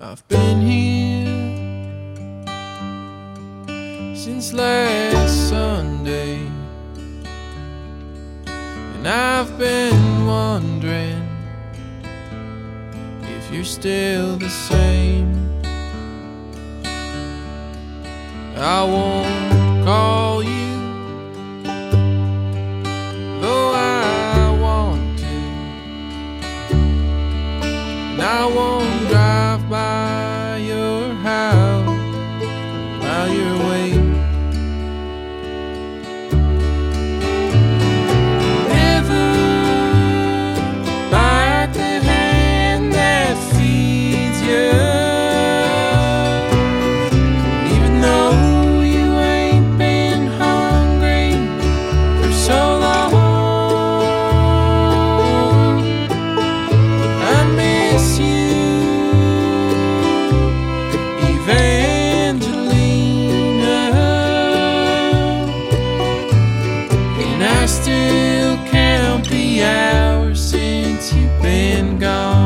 I've been here since last Sunday, and I've been wondering if you're still the same. I won't call you, though I want to, and I won't drive. Still count the hours since you've been gone.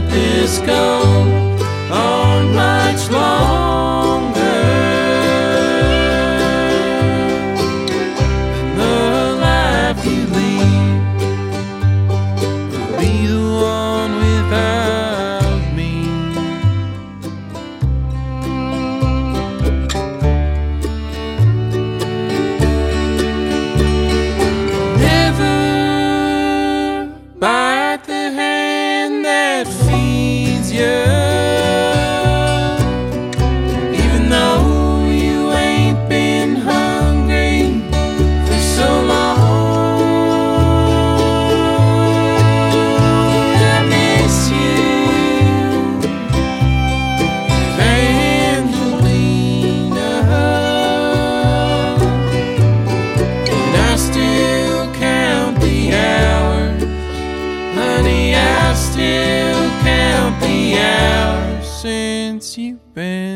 let this go. still count the hours since you've been.